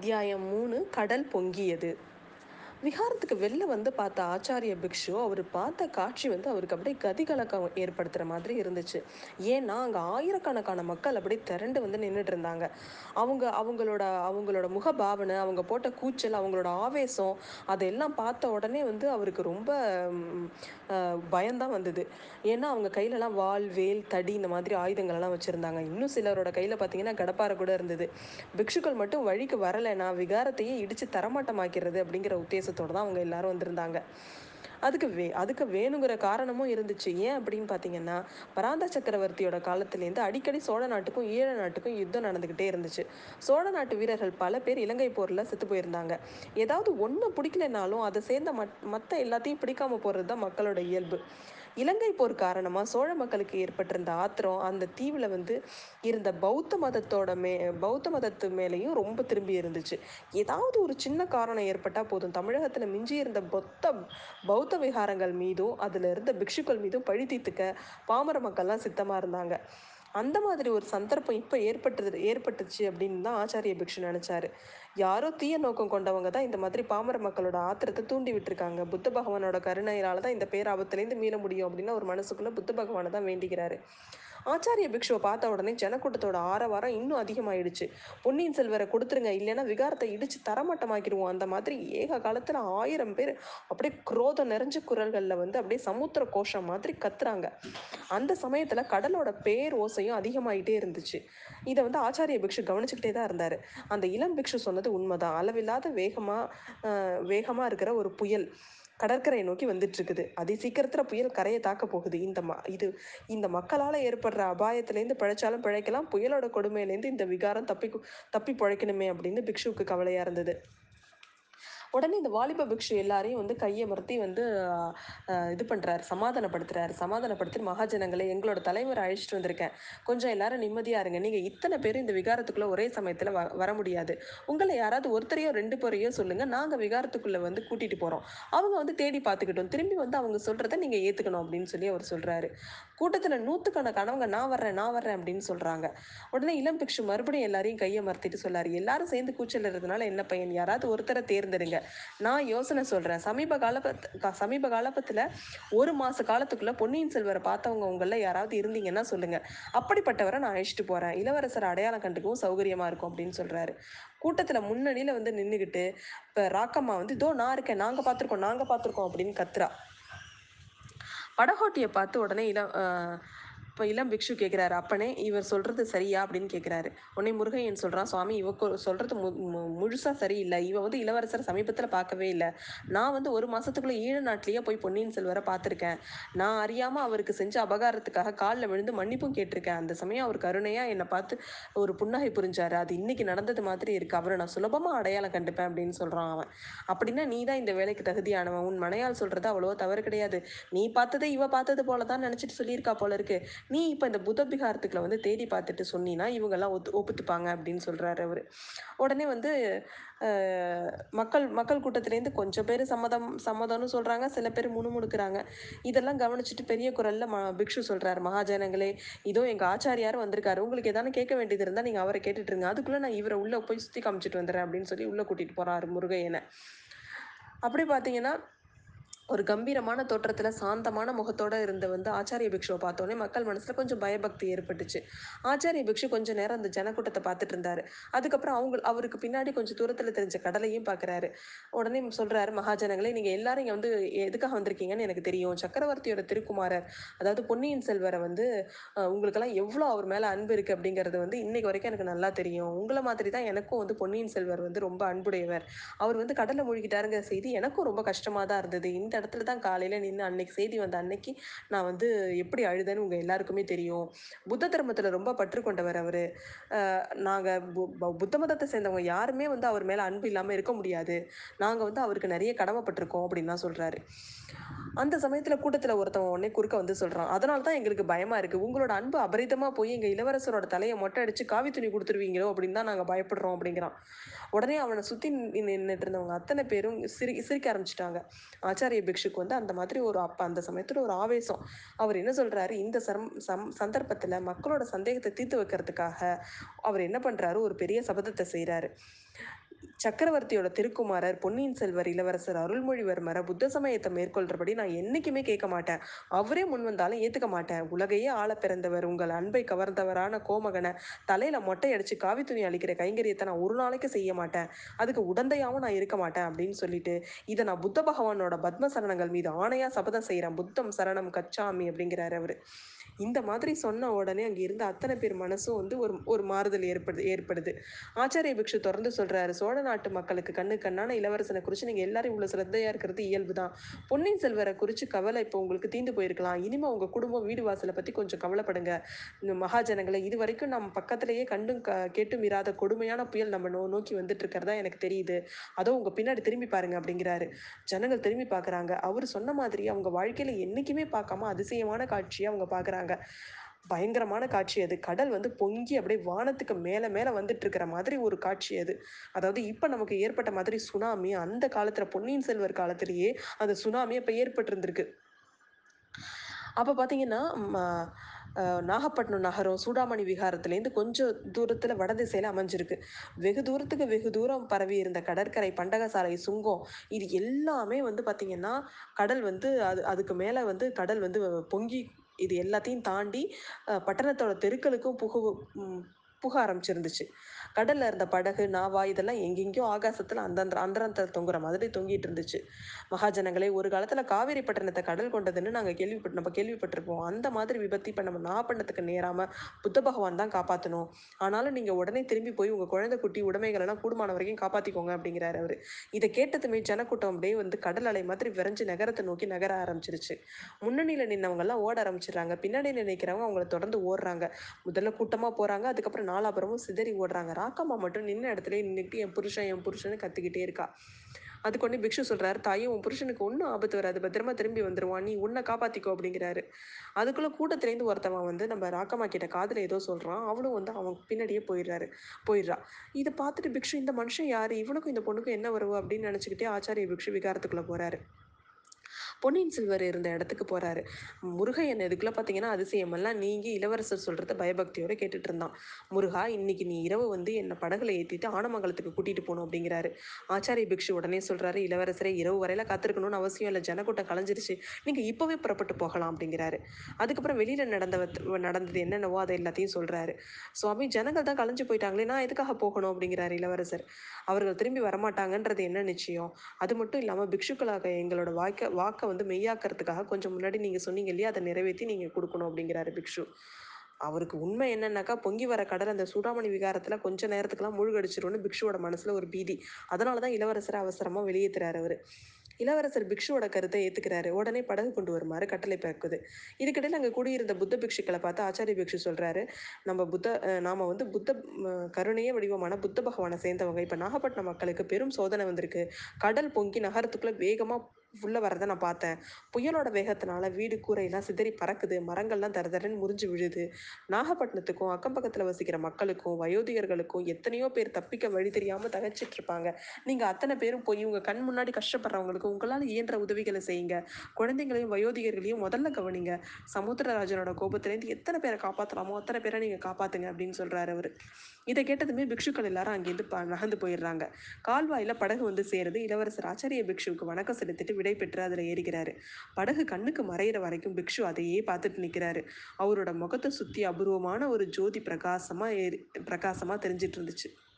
அத்தியாயம் மூணு கடல் பொங்கியது. விஹாரத்துக்கு வெளில வந்து பார்த்த ஆச்சாரிய பிக்ஷு அவர் பார்த்த காட்சி வந்து அவருக்கு அப்படியே கதிகலக்கம் ஏற்படுத்துகிற மாதிரி இருந்துச்சு. ஏன்னா அங்கே ஆயிரக்கணக்கான மக்கள் அப்படியே திரண்டு வந்து நின்றுட்டு இருந்தாங்க. அவங்க அவங்களோட அவங்களோட முகபாவனை அவங்க போட்ட கூச்சல் அவங்களோட ஆவேசம் அதெல்லாம் பார்த்த உடனே வந்து அவருக்கு ரொம்ப பயம்தான் வந்தது. ஏன்னா அவங்க கையிலலாம் வால் வேல் தடி இந்த மாதிரி ஆயுதங்களெல்லாம் வச்சுருந்தாங்க. இன்னும் சிலரோட கையில் பார்த்தீங்கன்னா கடப்பாரை கூட இருந்தது. பிக்ஷுக்கள் மட்டும் வழிக்கு வரலைன்னா விகாரத்தையே இடித்து தரமாட்டமாக்கிறது அப்படிங்கிற உத்தேசம் உத்தேசத்தோடு தான் அவங்க எல்லாரும் வந்திருந்தாங்க. அதுக்கு வே அதுக்கு வேணுங்கிற காரணமும் இருந்துச்சு. ஏன் அப்படின்னு பார்த்தீங்கன்னா பராந்த சக்கரவர்த்தியோட காலத்துலேருந்து அடிக்கடி சோழ நாட்டுக்கும் ஈழ நாட்டுக்கும் யுத்தம் நடந்துக்கிட்டே இருந்துச்சு. சோழ நாட்டு வீரர்கள் பல பேர் இலங்கை போரில் செத்து போயிருந்தாங்க. ஏதாவது ஒன்று பிடிக்கலைனாலும் அதை சேர்ந்த மத் மற்ற எல்லாத்தையும் பிடிக்காம போகிறது தான் மக்களோட இயல்பு. இலங்கை போர் காரணமாக சோழ மக்களுக்கு ஏற்பட்டிருந்த ஆத்திரம் அந்த தீவில் வந்து இருந்த பௌத்த மதத்தோட மே பௌத்த மதத்து மேலேயும் ரொம்ப திரும்பி இருந்துச்சு. ஏதாவது ஒரு சின்ன காரணம் ஏற்பட்டால் போதும். தமிழகத்தில் மிஞ்சி இருந்த பொத்த பௌத்த விகாரங்கள் மீதும் அதில் இருந்த பிக்ஷுக்கள் மீதும் பழி தீர்த்துக்க பாமர மக்கள்லாம் சித்தமாக இருந்தாங்க. அந்த மாதிரி ஒரு சந்தர்ப்பம் இப்போ ஏற்பட்டது ஏற்பட்டுச்சு அப்படின்னு தான் ஆச்சாரிய பிக்ஷு நினச்சாரு. யாரோ தீய நோக்கம் கொண்டவங்க தான் இந்த மாதிரி பாமர மக்களோட ஆத்திரத்தை தூண்டி விட்டுருக்காங்க. புத்த பகவானோட கருணையினால தான் இந்த பேராபத்துலேருந்து மீள முடியும் அப்படின்னு ஒரு மனசுக்குள்ள புத்த பகவானை தான் வேண்டிக்கிறாரு. ஆச்சாரிய பிக்ஷுவை பார்த்த உடனே ஜனக்கூட்டத்தோட ஆரவாரம் இன்னும் அதிகமாயிடுச்சு. பொன்னியின் செல்வரை கொடுத்துருங்க இல்லைன்னா விகாரத்தை இடிச்சு தரமட்டமாக்கிடுவோம். அந்த மாதிரி ஏக காலத்தில் ஆயிரம் பேர் அப்படியே குரோதம் நிறைஞ்ச குரல்களில் வந்து அப்படியே சமுத்திர கோஷம் மாதிரி கத்துறாங்க. அந்த சமயத்தில் கடலோட பேர் ஓசையும் அதிகமாயிட்டே இருந்துச்சு. இதை வந்து ஆச்சாரிய பிக்ஷு கவனிச்சுக்கிட்டே தான் இருந்தார். அந்த இளம் பிக்ஷு சொன்னது உண்மைதான். அளவில்லாத வேகமாக வேகமாக இருக்கிற ஒரு புயல். கடற்கரையை நோக்கி வந்துட்டு இருக்குது அதி சீக்கிரத்தில் புயல் கரையை தாக்க போகுது. இந்த ம இது இந்த மக்களால் ஏற்படுற அபாயத்துலேருந்து பிழைச்சாலும் பிழைக்கலாம். புயலோட கொடுமையிலேருந்து இந்த விகாரம் தப்பி தப்பி பிழைக்கணுமே அப்படின்னு பிக்ஷுவுக்கு கவலையாக இருந்தது. உடனே இந்த வாலிப பிக்ஷு எல்லாரையும் வந்து கையை மறுத்தி வந்து இது பண்ணுறாரு சமாதானப்படுத்துறாரு. சமாதானப்படுத்தி மகாஜனங்களை எங்களோட தலைவர் அழைச்சிட்டு வந்திருக்கேன். கொஞ்சம் எல்லாரும் நிம்மதியாக இருங்க. நீங்கள் இத்தனை பேர் இந்த விகாரத்துக்குள்ளே ஒரே சமயத்தில் வ வர முடியாது. உங்களை யாராவது ஒருத்தரையோ ரெண்டு பேரையோ சொல்லுங்கள் நாங்கள் விகாரத்துக்குள்ளே வந்து கூட்டிகிட்டு போகிறோம் அவங்க வந்து தேடி பார்த்துக்கிட்டோம். திரும்பி வந்து அவங்க சொல்கிறத நீங்கள் ஏற்றுக்கணும் அப்படின்னு சொல்லி அவர் சொல்கிறாரு கூட்டத்தில் நூற்றுக்கணக்கானவங்க நான் வர்றேன் நான் வர்றேன் அப்படின்னு சொல்கிறாங்க உடனே இளம் பிக்ஷு மறுபடியும் எல்லாரையும் கையை மறுத்திட்டு சொல்லாரு. எல்லாரும் சேர்ந்து கூச்சலிடுறதுனால என்ன பையன்? யாராவது ஒருத்தரை தேர்ந்தெடுங்க. நான் யோசனை சொல்கிறேன் சமீப காலப்பத் சமீப காலப்பத்தில் ஒரு மாத காலத்துக்குள்ளே பொன்னியின் செல்வரை பார்த்தவங்க உங்களில் யாராவது இருந்தீங்கன்னா சொல்லுங்கள் அப்படிப்பட்டவரை நான் அழைச்சிட்டு போகிறேன் இளவரசர் அடையாளம் கண்டுக்கவும் சௌகரியமாக இருக்கும் அப்படின்னு சொல்கிறாரு கூட்டத்தில் முன்னணியில் வந்து நின்றுக்கிட்டு இப்போ ராக்கம்மா வந்து இதோ நான் இருக்கேன். நாங்கள் பார்த்துருக்கோம். நாங்கள் பார்த்துருக்கோம். அப்படின்னு கத்துறா. படகோட்டியை பார்த்து உடனே இள இப்போ இளம் பிக்ஷு கேட்குறாரு அப்பனே இவர் சொல்கிறது சரியா அப்படின்னு கேட்குறாரு உடனே முருகையன் சொல்கிறான் சுவாமி இவக்கு சொல்கிறது மு மு- முழுசா சரியில்லை. இவ வந்து இளவரசர் சமீபத்தில் பார்க்கவே இல்லை. நான் வந்து ஒரு மாதத்துக்குள்ளே ஈழ நாட்டிலேயே போய் பொன்னியின் செல்வரை பார்த்துருக்கேன். நான் அறியாமல் அவருக்கு செஞ்ச அபகாரத்துக்காக காலில் விழுந்து மன்னிப்பும் கேட்டிருக்கேன். அந்த சமயம் அவர் கருணையாக என்னை பார்த்து ஒரு புன்னகை புரிஞ்சாரு. அது இன்னைக்கு நடந்தது மாதிரி இருக்கு. அவரை நான் சுலபமாக அடையாளம் கண்டுப்பேன் அப்படின்னு சொல்கிறான் அவன். அப்படின்னா நீ தான் இந்த வேலைக்கு தகுதியானவன். உன் மனையால் சொல்கிறது அவ்வளோ தவறு கிடையாது. நீ பார்த்ததை இவ பார்த்தது போல தான் நினச்சிட்டு சொல்லியிருக்கா போல இருக்கு. நீ இப்போ இந்த புதபிகாரத்துக்குள்ள வந்து தேடி பார்த்துட்டு சொன்னீன்னா இவங்கெல்லாம் ஒத்து ஒப்புத்துப்பாங்க அப்படின்னு சொல்கிறாரு அவர். உடனே வந்து மக்கள் மக்கள் கூட்டத்திலேருந்து கொஞ்சம் பேர் சம்மதம் சம்மதம்னு சொல்கிறாங்க சில பேர் முணுமுணுக்கிறாங்க. இதெல்லாம் கவனிச்சுட்டு பெரிய குரலில் ம பிக்ஷு சொல்கிறாரு மகாஜனங்களே இதோ எங்கள் ஆச்சாரியார் வந்திருக்காரு. உங்களுக்கு எதாவது கேட்க வேண்டியது இருந்தால் நீங்கள் அவரை கேட்டுட்டு இருங்க. அதுக்குள்ளே நான் இவரை உள்ளே போய் சுற்றி காமிச்சிட்டு வந்துடுறேன் அப்படின்னு சொல்லி உள்ளே கூட்டிகிட்டு போகிறாரு முருகையனை. அப்படி பார்த்தீங்கன்னா ஒரு கம்பீரமான தோற்றத்தில் சாந்தமான முகத்தோட இருந்த வந்து ஆச்சாரிய பிக்ஷுவை பார்த்தோன்னே மக்கள் மனசில் கொஞ்சம் பயபக்தி ஏற்பட்டுச்சு. ஆச்சாரிய பிக்ஷு கொஞ்ச நேரம் அந்த ஜனக்கூட்டத்தை பார்த்துட்டு இருந்தாரு. அதுக்கப்புறம் அவங்க அவருக்கு பின்னாடி கொஞ்சம் தூரத்தில் தெரிஞ்ச கடலையும் பார்க்குறாரு உடனே சொல்கிறாரு மகாஜனங்களே நீங்கள் எல்லாரும் இங்கே வந்து எதுக்காக வந்திருக்கீங்கன்னு எனக்கு தெரியும். சக்கரவர்த்தியோட திருக்குமாரர் அதாவது பொன்னியின் செல்வரை வந்து உங்களுக்கெல்லாம் எவ்வளோ அவர் மேலே அன்பு இருக்குது அப்படிங்கிறது வந்து இன்னைக்கு வரைக்கும் எனக்கு நல்லா தெரியும். உங்களை மாதிரி தான் எனக்கும் வந்து பொன்னியின் செல்வர் வந்து ரொம்ப அன்புடையவர். அவர் வந்து கடலை மூழ்கிட்டாருங்கிற செய்தி எனக்கும் ரொம்ப கஷ்டமாக தான் இருந்தது. இந்த இடத்துல தான் காலையில் நின்று அன்னைக்கு செய்தி வந்த அன்னைக்கு நான் வந்து எப்படி அழுதேன்னு உங்கள் எல்லாருக்குமே தெரியும். புத்த தர்மத்தில் ரொம்ப பற்று கொண்டவர் அவர். நாங்கள் புத்த மதத்தை சேர்ந்தவங்க யாருமே வந்து அவர் மேலே அன்பு இல்லாமல் இருக்க முடியாது. நாங்கள் வந்து அவருக்கு நிறைய கடமைப்பட்டிருக்கோம் அப்படின்லாம் சொல்கிறாரு அந்த சமயத்தில் கூட்டத்தில் ஒருத்தவன் உடனே குறுக்க வந்து சொல்கிறான் அதனால தான் எங்களுக்கு பயமாக இருக்குது உங்களோட அன்பு அபரிதமாக போய் எங்கள் இளவரசரோட தலையை மொட்டை அடித்து காவி துணி கொடுத்துருவீங்களோ அப்படின்னு தான் நாங்கள் பயப்படுறோம் அப்படிங்கிறான். உடனே அவனை சுற்றி நின்றுட்டு இருந்தவங்க அத்தனை பேரும் சிரி சிரிக்க ஆரம்பிச்சிட்டாங்க. ஆச்சாரிய பிக்ஷுக்கு வந்து அந்த மாதிரி ஒரு அப்போ அந்த சமயத்தில் ஒரு ஆவேசம். அவர் என்ன சொல்கிறாரு இந்த சரம் சம் சந்தர்ப்பத்தில் மக்களோட சந்தேகத்தை தீர்த்து வைக்கிறதுக்காக அவர் என்ன பண்ணுறாரு ஒரு பெரிய சபதத்தை செய்கிறாரு சக்கரவர்த்தியோட திருக்குமாரர் பொன்னியின் செல்வர் இளவரசர் அருள்மொழிவர்மரை புத்த சமயத்தை மேற்கொள்றபடி நான் என்றைக்குமே கேட்க மாட்டேன். அவரே முன் வந்தாலும் ஏற்றுக்க மாட்டேன். உலகையே ஆள பிறந்தவர் உங்கள் அன்பை கவர்ந்தவரான கோமகனை தலையில் மொட்டை அடிச்சு காவி துணி அளிக்கிற கைங்கரியத்தை நான் ஒரு நாளைக்கு செய்ய மாட்டேன். அதுக்கு உடந்தையாகவும் நான் இருக்க மாட்டேன் அப்படின்னு சொல்லிட்டு இதை நான் புத்த பகவானோட பத்ம சரணங்கள் மீது ஆணையாக சபதம் செய்கிறேன் புத்தம் சரணம் கச்சாமி அப்படிங்கிறாரு அவர். இந்த மாதிரி சொன்ன உடனே அங்கே இருந்த அத்தனை பேர் மனசும் வந்து ஒரு ஒரு மாறுதல் ஏற்படுது ஏற்படுது. ஆச்சாரிய பிக்ஷு தொடர்ந்து சொல்கிறாரு சோழ நாட்டு மக்களுக்கு கண்ணு கண்ணான இளவரசனை குறித்து நீங்கள் எல்லாரும் இவ்வளோ சிரத்தையாக இருக்கிறது இயல்பு தான் பொன்னியின் செல்வரை குறித்து கவலை இப்போ உங்களுக்கு தீந்து போயிருக்கலாம். இனிமேல் உங்கள் குடும்பம் வீடு வாசலை பற்றி கொஞ்சம் கவலைப்படுங்க. இந்த மகாஜனங்களை இது வரைக்கும் நம்ம பக்கத்திலேயே கண்டும் க கேட்டும் இராத கொடுமையான புயல் நம்ம நோ நோக்கி வந்துட்டு இருக்கிறதா எனக்கு தெரியுது. அதோ உங்கள் பின்னாடி திரும்பி பாருங்க அப்படிங்கிறாரு. ஜனங்கள் திரும்பி பார்க்குறாங்க அவர் சொன்ன மாதிரி அவங்க வாழ்க்கையில் என்றைக்குமே பார்க்காம அதிசயமான காட்சியை அவங்க பார்க்குறாங்க பயங்கரமான காட்சி அது. கடல் வந்து பொங்கி அப்படியே வானத்துக்கு மேலே மேலே வந்துட்டு இருக்கிற மாதிரி ஒரு காட்சி அது. அதாவது இப்போ நமக்கு ஏற்பட்ட மாதிரி சுனாமி அந்த காலத்தில் பொன்னியின் செல்வர் காலத்திலேயே அந்த சுனாமி இப்போ ஏற்பட்டிருந்திருக்கு. அப்போ பார்த்தீங்கன்னா நாகப்பட்டினம் நகரம் சூடாமணி விகாரத்துலேருந்து கொஞ்சம் தூரத்தில் வடதிசையில் அமைஞ்சிருக்கு. வெகு தூரத்துக்கு வெகு தூரம் பரவி இருந்த கடற்கரை பண்டகசாலை சுங்கம் இது எல்லாமே வந்து பார்த்திங்கன்னா கடல் வந்து அது அதுக்கு மேலே வந்து கடல் வந்து பொங்கி இது எல்லாத்தையும் தாண்டி பட்டணத்தோட தெருக்களுக்கும் புகு புக ஆரம்பிச்சிருந்துச்சு. கடலில் இருந்த படகு நாவா இதெல்லாம் எங்கெங்கேயோ ஆகாசத்தில் அந்தந்த அந்தரத்தில் தொங்குற மாதிரி தொங்கிட்டு இருந்துச்சு. மகாஜனங்களே ஒரு காலத்தில் காவேரி பட்டணத்தை கடல் கொண்டதுன்னு நாங்கள் கேள்விப்பட்டு நம்ம கேள்விப்பட்டிருப்போம். அந்த மாதிரி விபத்து இப்போ நம்ம நாகப்பட்டினத்துக்கு நேராமல் புத்த பகவான் தான் காப்பாற்றணும் ஆனாலும் நீங்கள் உடனே திரும்பி போய் உங்கள் குழந்தை குட்டி உடைமைகளெல்லாம் கூடுமான வரைக்கும் காப்பாற்றிக்கோங்க அப்படிங்கிறாரு அவர். இதை கேட்டதுமே ஜனக்கூட்டம் அப்படியே வந்து கடல் அலை மாதிரி விரைஞ்சு நகரத்தை நோக்கி நகர ஆரம்பிச்சிருச்சு. முன்னணியில் நின்னவங்கெல்லாம் ஓட ஆரம்பிச்சிடுறாங்க. பின்னாடி நினைக்கிறவங்க அவங்கள தொடர்ந்து ஓடுறாங்க. முதல்ல கூட்டமாக போகிறாங்க அதுக்கப்புறம் நாலாபுரமும் சிதறி ஓடுறாங்க. ராக்கம்மா மட்டும் நின்ன இடத்துல நின்றுட்டு என் புருஷன் என் புருஷன்னு கற்றுக்கிட்டே இருக்கா. அதுக்கு ஒன்று பிக்ஷு சொல்கிறாரு தாயும் உன் புருஷனுக்கு ஒன்றும் ஆபத்து வராது. பத்திரமா திரும்பி வந்துடுவான் நீ உன்னை காப்பாற்றிக்கோ அப்படிங்கிறாரு. அதுக்குள்ளே கூட்டத்துலேருந்து ஒருத்தவன் வந்து நம்ம ராக்கம்மா கிட்ட காதில் ஏதோ சொல்கிறான் அவளும் வந்து அவன் பின்னாடியே போயிடுறாரு. போயிடுறா. இதை பார்த்துட்டு பிக்ஷு இந்த மனுஷன் யார்? இவனுக்கும் இந்த பொண்ணுக்கும் என்ன வருவா அப்படின்னு நினச்சிக்கிட்டே ஆச்சாரிய பிக்ஷு விகாரத்துக்குள்ளே போகிறாரு பொன்னியின் செல்வர் இருந்த இடத்துக்கு போகிறாரு முருகையன் இதுக்குள்ளே பார்த்தீங்கன்னா அதிசயமெல்லாம் நீங்கி இளவரசர் சொல்கிறத பயபக்தியோடு கேட்டுட்டு இருந்தான். முருகா இன்னைக்கு நீ இரவு வந்து என்னை படகுல ஏற்றிட்டு ஆனமங்கலத்துக்கு கூட்டிகிட்டு போகணும் அப்படிங்கிறாரு. ஆச்சாரிய பிக்ஷு உடனே சொல்கிறாரு இளவரசரை இரவு வரையில் காத்திருக்கணும்னு அவசியம் இல்லை. ஜனக்கூட்டம் கலைஞ்சிருச்சு. நீங்கள் இப்போவே புறப்பட்டு போகலாம் அப்படிங்கிறாரு. அதுக்கப்புறம் வெளியில் நடந்த நடந்தது என்னென்னவோ அதை எல்லாத்தையும் சொல்கிறாரு சுவாமி ஜனங்கள் தான் கலைஞ்சு போயிட்டாங்களே நான் எதுக்காக போகணும்? அப்படிங்கிறாரு இளவரசர். அவர்கள் திரும்பி வரமாட்டாங்கன்றது என்ன நிச்சயம்? அது மட்டும் இல்லாமல் பிக்ஷுக்களாக எங்களோட வாக்க வாக்கை வந்து மெய்யாக்கிறதுக்காக கொஞ்சம் முன்னாடி நீங்கள் சொன்னீங்க இல்லையா? அதை நிறைவேற்றி நீங்கள் கொடுக்கணும் அப்படிங்கிறாரு பிக்ஷு. அவருக்கு உண்மை என்னன்னாக்கா பொங்கி வர கடல் அந்த சூடாமணி விகாரத்தில் கொஞ்ச நேரத்துக்குலாம் மூழ்கடிச்சிரும்னு பிக்ஷுவோட மனசில் ஒரு பீதி. அதனால தான் இளவரசரை அவசரமாக வெளியேற்றுறாரு அவர். இளவரசர் பிக்ஷுவோட கருத்தை ஏற்றுக்கிறாரு உடனே படகு கொண்டு வருமாறு கட்டளை பிறக்குது. இதுக்கிடையில் அங்கே கூடியிருந்த புத்த பிக்ஷுக்களை பார்த்து ஆச்சாரிய பிக்ஷு சொல்கிறாரு நம்ம புத்த நாம் வந்து புத்த கருணையே வடிவமான புத்த பகவானை சேர்ந்தவங்க. இப்போ நாகப்பட்டினம் மக்களுக்கு பெரும் சோதனை வந்திருக்கு. கடல் பொங்கி நகரத்துக்குள்ளே வேகமாக உள்ளே வரதை நான் பார்த்தேன். புயலோட வேகத்தினால வீடு கூரையெல்லாம் சிதறி பறக்குது. மரங்கள்லாம் தரதரன்னு முறிஞ்சு விழுது. நாகப்பட்டினத்துக்கும் அக்கம் பக்கத்தில் வசிக்கிற மக்களுக்கும் வயோதிகர்களுக்கும் எத்தனையோ பேர் தப்பிக்க வழி தெரியாமல் தகச்சிட்டு இருப்பாங்க. நீங்கள் அத்தனை பேரும் போய் உங்கள் கண் முன்னாடி கஷ்டப்படுறவங்களுக்கு உங்களால் இயன்ற உதவிகளை செய்யுங்க. குழந்தைங்களையும் வயோதிகர்களையும் முதல்ல கவனிங்க. சமுத்திரராஜனோட கோபத்திலேருந்து எத்தனை பேரை காப்பாற்றலாமோ அத்தனை பேரை நீங்கள் காப்பாற்றுங்க அப்படின்னு சொல்கிறாரு அவர். இதை கேட்டதுமே பிக்ஷுக்கள் எல்லாரும் அங்கேருந்து நகர்ந்து போயிடுறாங்க. கால்வாயில் படகு வந்து சேருது. இளவரசர் ஆச்சாரிய பிக்ஷுவுக்கு வணக்கம் செலுத்திட்டு விடை பெற்று அதில் ஏறிக்கிறாரு படகு கண்ணுக்கு மறையிற வரைக்கும் பிக்ஷு அதையே பார்த்துட்டு நிற்கிறாரு. அவரோட முகத்தை சுற்றி அபூர்வமான ஒரு ஜோதி பிரகாசமாக ஏறி பிரகாசமாக தெரிஞ்சிட்டு இருந்துச்சு.